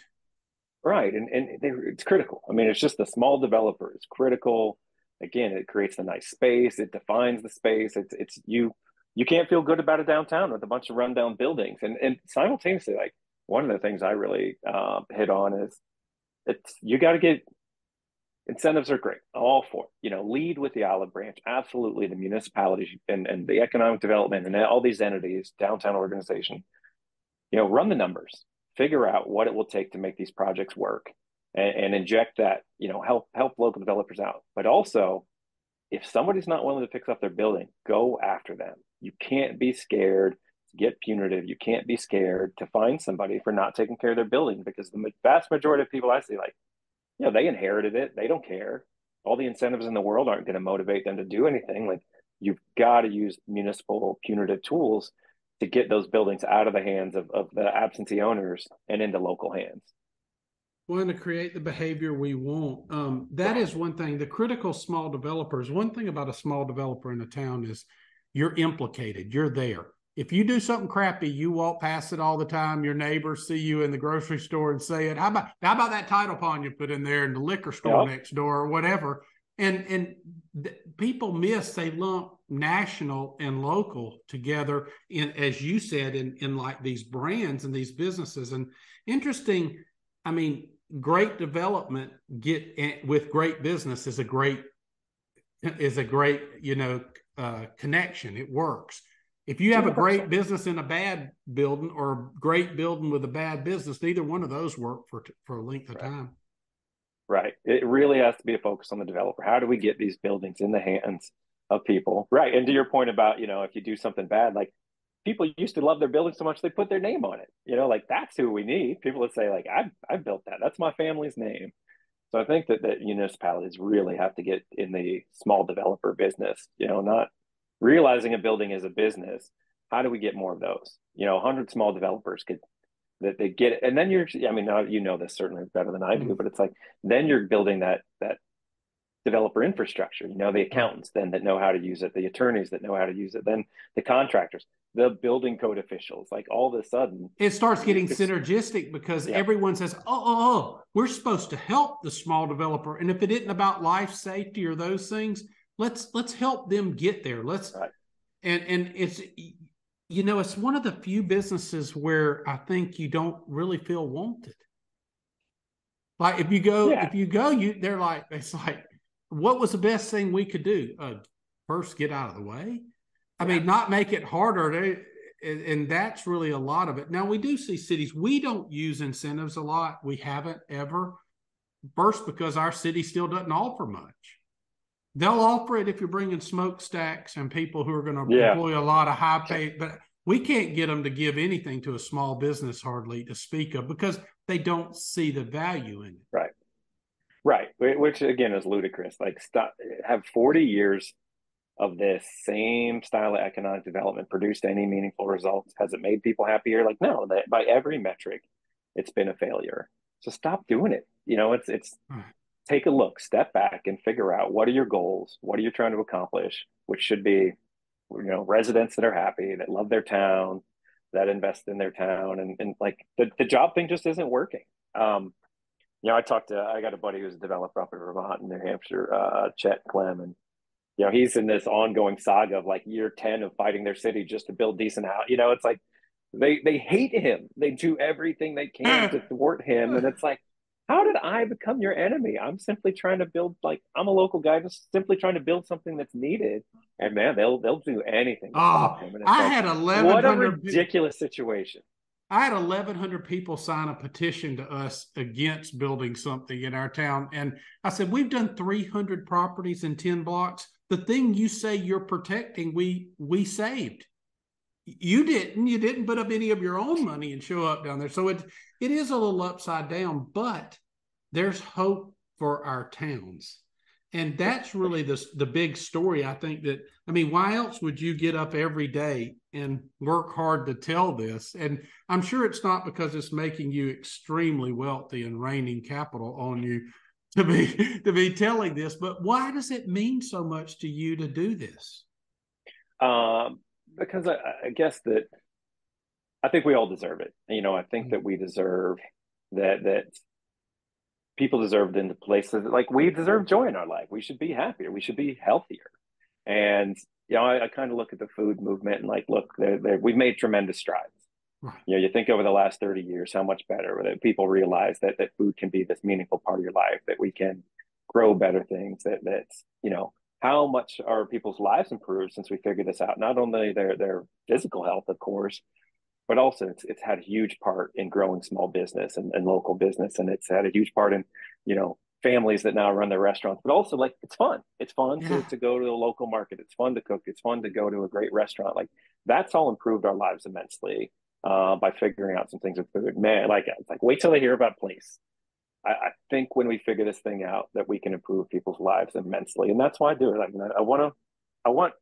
Right, and and they, it's critical. I mean, it's just the small developer is critical. Again, it creates a nice space. It defines the space. It's it's you you can't feel good about a downtown with a bunch of rundown buildings. And and simultaneously, like one of the things I really uh, hit on is it's you got to get incentives are great, all for. You know, lead with the olive branch. Absolutely, the municipalities and and the economic development and all these entities, downtown organization. You know, run the numbers, figure out what it will take to make these projects work, and, and inject that. You know, help help local developers out, but also if somebody's not willing to fix up their building, go after them. You can't be scared to get punitive. You can't be scared to find somebody for not taking care of their building because the vast majority of people I see, like, you know, they inherited it. They don't care. All the incentives in the world aren't going to motivate them to do anything. Like, you've got to use municipal punitive tools to get those buildings out of the hands of, of the absentee owners and into local hands. Well, to create the behavior we want. Um, that is one thing. The critical small developers, one thing about a small developer in a town is you're implicated. You're there. If you do something crappy, you walk past it all the time. Your neighbors see you in the grocery store and say it. How about how about that title pond you put in there in the liquor store yep. next door or whatever? And and th- people miss they lump national and local together in as you said in in like these brands and these businesses. And interesting, I mean, great development get eh, with great business is a great is a great you know uh, connection. It works. If you have a great business in a bad building or a great building with a bad business, neither one of those work for for a length of time. Right. It really has to be a focus on the developer. How do we get these buildings in the hands of people? Right. And to your point about, you know, if you do something bad, like people used to love their building so much they put their name on it. You know, like that's who we need. People would say, like, I I built that. That's my family's name. So I think that that municipalities really have to get in the small developer business. You know, not realizing a building is a business. How do we get more of those? You know, 100 small developers could that they get it. And then you're, I mean, you know this certainly better than I do, mm-hmm. but it's like then you're building that that developer infrastructure. You know, the accountants then that know how to use it, the attorneys that know how to use it, then the contractors, the building code officials. Like all of a sudden, it starts getting synergistic because yeah. everyone says, oh, oh, oh, we're supposed to help the small developer. And if it isn't about life safety or those things, let's let's help them get there. Let's right. and and it's you know it's one of the few businesses where I think you don't really feel wanted. Like if you go yeah. if you go you they're like it's like what was the best thing we could do? Uh, first, get out of the way. I yeah. mean, not make it harder. To, and, and that's really a lot of it. Now we do see cities. We don't use incentives a lot. We haven't ever. First, because our city still doesn't offer much. They'll offer it if you're bringing smokestacks and people who are going to yeah. employ a lot of high pay, but we can't get them to give anything to a small business hardly to speak of because they don't see the value in it. Right. Right. Which again is ludicrous. Like stop, have 40 years of this same style of economic development produced any meaningful results? Has it made people happier? Like, no, that by every metric, it's been a failure. So stop doing it. You know, it's it's. Take a look, step back and figure out what are your goals? What are you trying to accomplish? Which should be, you know, residents that are happy, that love their town, that invest in their town. And, and like the, the job thing just isn't working. Um, you know, I talked to, I got a buddy who's a developer up in Vermont and New Hampshire, uh, Chet Clem, and you know, he's in this ongoing saga of like year 10 of fighting their city just to build decent house. You know, it's like they they hate him. They do everything they can to thwart him. And it's like, how did I become your enemy? I'm simply trying to build like I'm a local guy, just simply trying to build something that's needed. And man, they'll they'll do anything. oh, I had eleven. What a ridiculous situation. I had 1,100 people sign a petition to us against building something in our town. And I said, We've done 300 properties in 10 blocks the thing you say you're protecting, we we saved. You didn't. You didn't put up any of your own money and show up down there. So it it is a little upside down, but there's hope for our towns. And that's really the the big story. I think that I mean, why else would you get up every day and work hard to tell this? And I'm sure it's not because it's making you extremely wealthy and raining capital on you, to be <laughs> to be telling this, but why does it mean so much to you to do this? Um, because I, I guess that I think we all deserve it. You know, I think mm-hmm. that we deserve that that people deserve into places like we deserve joy in our life. We should be happier. We should be healthier. And you know, I, I kind of look at the food movement and like, look, they're, they're, we've made tremendous strides. You know, you think over the last 30 years how much better that people realize that that food can be this meaningful part of your life, that we can grow better things, that that's, you know, how much are people's lives improved since we figured this out? Not only their their physical health, of course, but also it's it's had a huge part in growing small business and, and local business. And it's had a huge part in, you know, families that now run their restaurants, but also like it's fun. It's fun yeah. to, to go to the local market. It's fun to cook. It's fun to go to a great restaurant. Like that's all improved our lives immensely uh, by figuring out some things with food. Man, like it's like wait till they hear about place. I, I, think when we figure this thing out, that we can improve people's lives immensely, and that's why I do it. Like I want to, I want,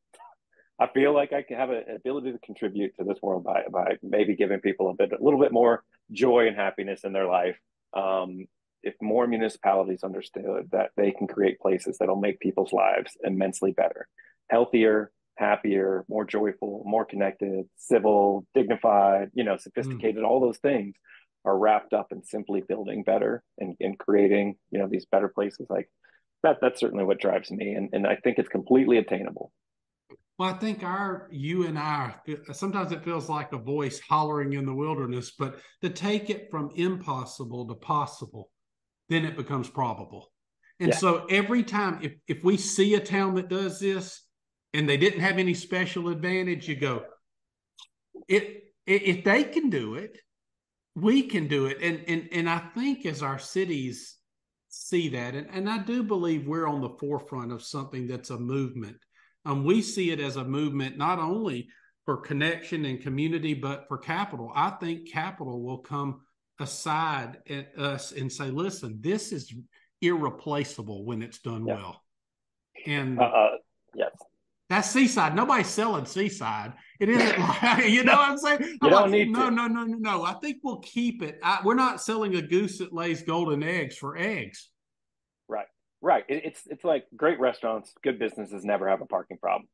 I feel like I can have an ability to contribute to this world by by maybe giving people a bit, a little bit more joy and happiness in their life. Um, if more municipalities understood that they can create places that'll make people's lives immensely better, healthier, happier, more joyful, more connected, civil, dignified, you know, sophisticated, mm. all those things are wrapped up in simply building better and, and creating, you know, these better places. Like that, that's certainly what drives me. And, and I think it's completely attainable. Well, I think our you and I sometimes it feels like a voice hollering in the wilderness, but to take it from impossible to possible then it becomes probable. And yeah. so every time, if, if we see a town that does this and they didn't have any special advantage, you go, it, if they can do it, we can do it. And, and, and I think as our cities see that, and, and I do believe we're on the forefront of something that's a movement. Um, we see it as a movement, not only for connection and community, but for capital. I think capital will come aside at us and say, listen, this is irreplaceable when it's done yeah. well. And uh, yes. That's seaside. Nobody's selling seaside. It isn't <laughs> like you know what I'm saying. You I'm don't like, need no, to. no, no, no, no. I think we'll keep it. I, we're not selling a goose that lays golden eggs for eggs. Right, right. It, it's it's like great restaurants, good businesses never have a parking problem.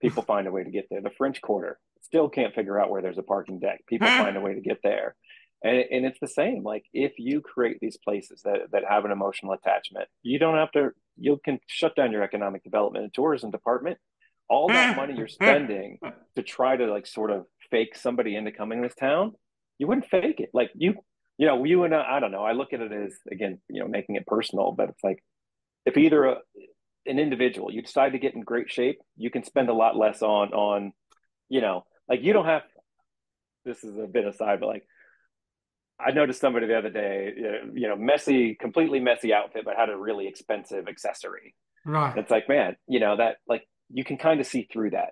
People <laughs> find a way to get there. The French Quarter still can't figure out where there's a parking deck. People <laughs> find a way to get there and, and it's the same like if you create these places that, that have an emotional attachment you don't have to you can shut down your economic development and tourism department all that money you're <laughs> spending to try to like sort of fake somebody into coming to this town you wouldn't fake it like you you know you and I, I don't know i look at it as again you know making it personal but it's like if either a, an individual you decide to get in great shape you can spend a lot less on on you know like you don't have this is a bit aside but like I noticed somebody the other day, uh, you know, messy, completely messy outfit, but had a really expensive accessory. Right. It's like, man, you know, that like you can kind of see through that.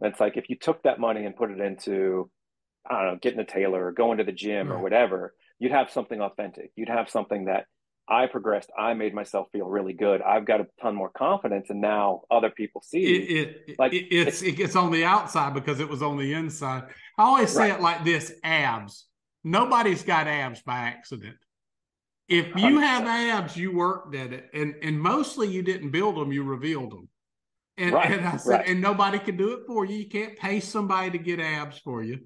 It's like if you took that money and put it into, I don't know, getting a tailor or going to the gym or whatever, you'd have something authentic. You'd have something that I progressed. I made myself feel really good. I've got a ton more confidence, and now other people see it. it like it, it's, it's, it's on the outside because it was on the inside. I always say right. it like this: abs Nobody's got abs by accident. If you have abs, you worked at it, and and mostly you didn't build them, you revealed them. And, right, and I said, right. and nobody can do it for you. You can't pay somebody to get abs for you.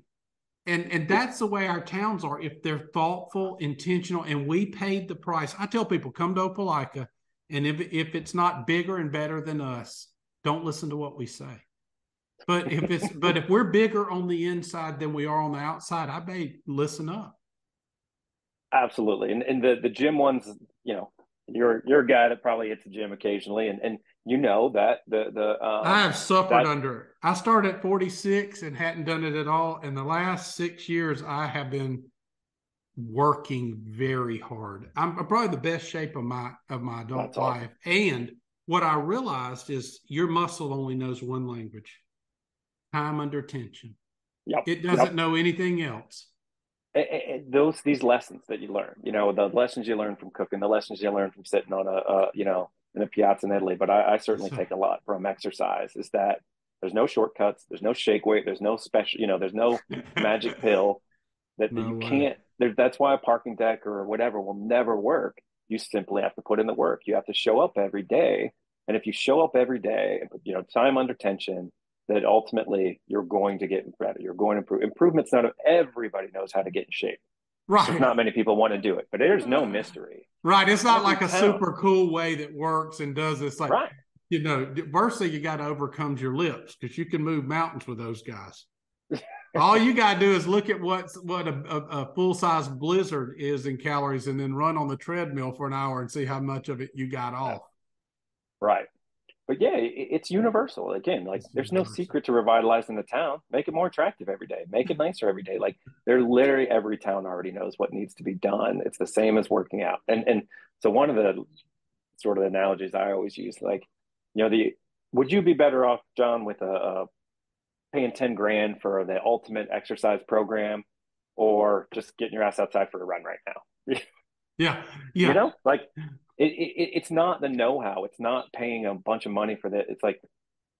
And and that's the way our towns are. If they're thoughtful, intentional, and we paid the price. I tell people, come to Opelika, and if if it's not bigger and better than us, don't listen to what we say. But if it's <laughs> but if we're bigger on the inside than we are on the outside, I may listen up. Absolutely, and and the the gym ones, you know, you're you're a guy that probably hits the gym occasionally, and and you know that the the um, I have suffered under it. I started at 46 and hadn't done it at all. In the last six years, I have been working very hard. I'm probably the best shape of my of my adult life. Awesome. And what I realized is your muscle only knows one language time under tension. Yep. It doesn't yep. know anything else. And, and those these lessons that you learn, you know, the lessons you learn from cooking, the lessons you learn from sitting on a, a you know, in a piazza in Italy. But I, I certainly take a lot from exercise. Is that there's no shortcuts, there's no shake weight, there's no special, you know, there's no <laughs> magic pill that, no that you way. can't. There, that's why a parking deck or whatever will never work You simply have to put in the work. You have to show up every day. And if you show up every day and put, you know, time under tension, that ultimately you're going to get in better. You're going to improve. Improvement's not everybody knows how to get in shape. Right. There's not many people want to do it, but there's no mystery. Right. It's not like a super cool way that works and does this. Like, right. you know, first thing you got to overcome your lips because you can move mountains with those guys. <laughs> All you got to do is look at what's what a, a, a full size blizzard is in calories, and then run on the treadmill for an hour and see how much of it you got off. Right but yeah, it's universal. Again, like there's no secret to revitalizing the town. Make it more attractive every day. Make it nicer every day. Like they're literally every town already knows what needs to be done. It's the same as working out. And and so one of the sort of analogies I always use, like, you know, the would you be better off, John, with a, a paying 10 grand for the ultimate exercise program or just getting your ass outside for a run right now? <laughs> yeah. Yeah. You know, like it, it, it's not the know-how. It's not paying a bunch of money for that it's like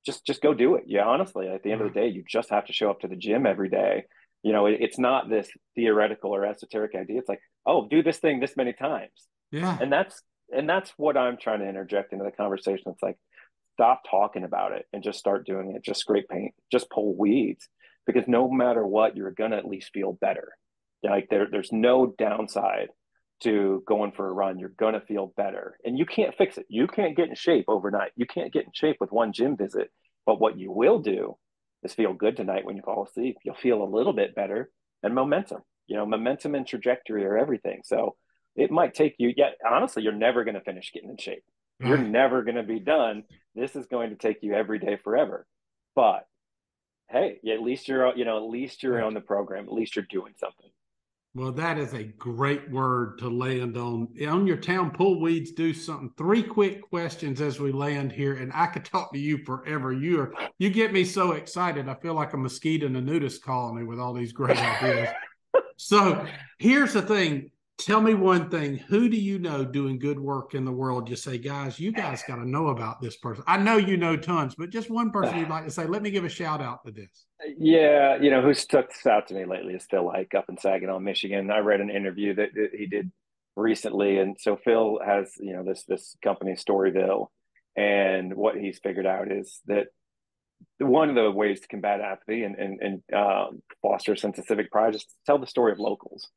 just just go do it. Yeah honestly at the end of the day you just have to show up to the gym every day. You know it, it's not this theoretical or esoteric idea. It's like oh do this thing this many times. Yeah. And that's and that's what i'm trying to interject into the conversation. It's like stop talking about it and just start doing it. Just scrape paint. Just pull weeds. Because no matter what you're gonna at least feel better. Like there, there's no downside to going for a run, you're going to feel better. And you can't fix it. You can't get in shape overnight. You can't get in shape with one gym visit. But what you will do is feel good tonight when you fall asleep. You'll feel a little bit better and momentum. You know, momentum and trajectory are everything. So it might take you, yet honestly, you're never going to finish getting in shape. You're mm. never going to be done. This is going to take you every day forever. But hey, at least you're, you know, at least you're on the program. At least you're doing something. Well, that is a great word to land on. On your town, pull weeds, do something. Three quick questions as we land here, and I could talk to you forever. You are you get me so excited. I feel like a mosquito in a nudist colony with all these great ideas. <laughs> so here's the thing: tell me one thing. Who do you know doing good work in the world? You say, guys, you guys <laughs> got to know about this person. I know you know tons, but just one person you'd <laughs> like to say, let me give a shout out to this. Yeah, you know, who's stuck this out to me lately is Phil Hike up in Saginaw, Michigan. I read an interview that, that he did recently, and so Phil has you know this this company Storyville, and what he's figured out is that one of the ways to combat apathy and and, and um, foster a sense of civic pride is to tell the story of locals.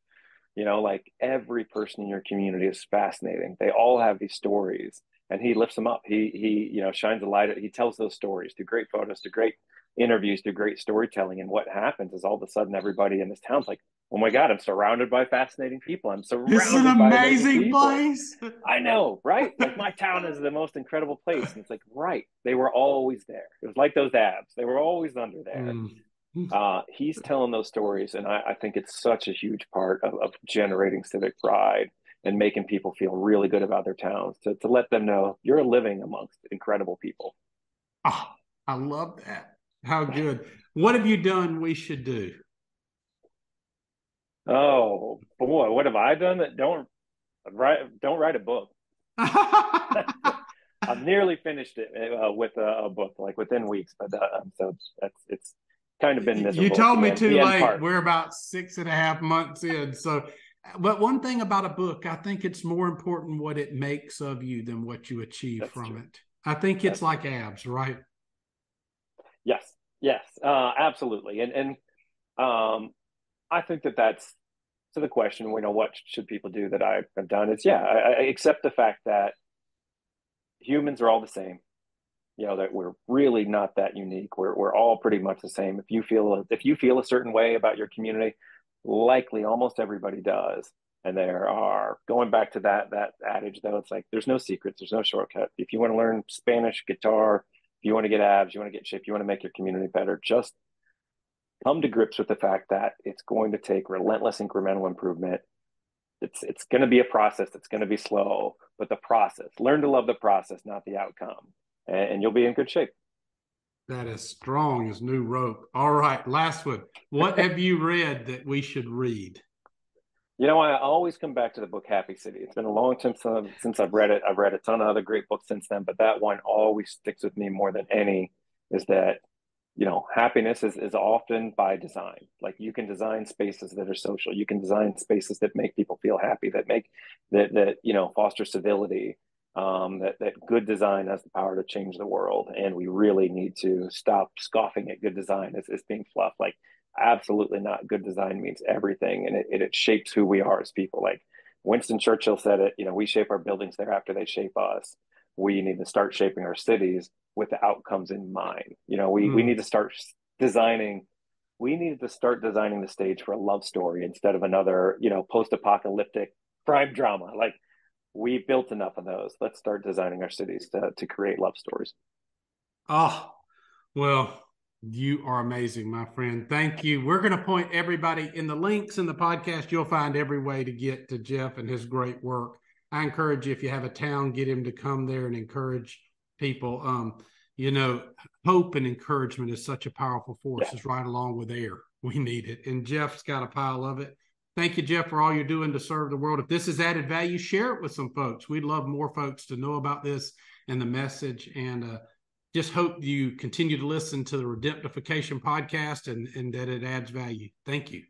You know, like every person in your community is fascinating. They all have these stories, and he lifts them up. He he you know shines a light. He tells those stories through great photos, through great interviews through great storytelling. And what happens is all of a sudden everybody in this town's like, oh my God, I'm surrounded by fascinating people. I'm surrounded this is an amazing place. I know, right? Like my town is the most incredible place. And it's like, right. They were always there. It was like those abs. They were always under there. Mm. Uh, he's telling those stories. And I, I, think it's such a huge part of, of generating civic pride and making people feel really good about their towns to, to let them know you're living amongst incredible people. Oh, I love that. How good. What have you done we should do? Oh boy, what have I done that don't write don't write a book. <laughs> <laughs> I've nearly finished it uh, with a, a, book, like within weeks, but uh, so that's it's kind of been miserable. You told me too late. Part. We're about six and a half months in. So, but one thing about a book, I think it's more important what it makes of you than what you achieve that's from true. it. I think it's that's like abs, right? Yes, yes, uh, absolutely, and and um, I think that that's to the question. You know, what should people do that I have done? It's yeah, I, I accept the fact that humans are all the same. You know that we're really not that unique. We're we're all pretty much the same. If you feel if you feel a certain way about your community, likely almost everybody does. And there are going back to that that adage though, it's like there's no secrets, there's no shortcut. If you want to learn Spanish, guitar, if you want to get abs, you want to get shape, you want to make your community better, just come to grips with the fact that it's going to take relentless incremental improvement. It's it's going to be a process that's going to be slow, but the process. Learn to love the process, not the outcome, and, and you'll be in good shape. That is strong as new rope. All right, last one. What have you read that we should read? You know, I always come back to the book Happy City. It's been a long time since I've read it. I've read a ton of other great books since then, but that one always sticks with me more than any. Is that you know, happiness is, is often by design. Like you can design spaces that are social. You can design spaces that make people feel happy, that make that that you know foster civility. Um, that that good design has the power to change the world, and we really need to stop scoffing at good design as, as being fluff. Like absolutely not. Good design means everything, and it, it, it shapes who we are as people. Like Winston Churchill said it. You know, we shape our buildings thereafter they shape us. We need to start shaping our cities with the outcomes in mind. You know, we mm. we hmm. need to start designing. We need to start designing the stage for a love story instead of another, you know, post-apocalyptic crime drama. Like we built enough of those. Let's start designing our cities to to create love stories. Oh, well, you are amazing, my friend. Thank you. We're going to point everybody in the links in the podcast. You'll find every way to get to Jeff and his great work. I encourage you, if you have a town, get him to come there and encourage people. Um, you know, hope and encouragement is such a powerful force. Yeah. It's right along with air. We need it. And Jeff's got a pile of it. Thank you, Jeff, for all you're doing to serve the world. If this has added value, share it with some folks. We'd love more folks to know about this and the message. And uh, just hope you continue to listen to the Redemptification podcast and, and that it adds value. Thank you.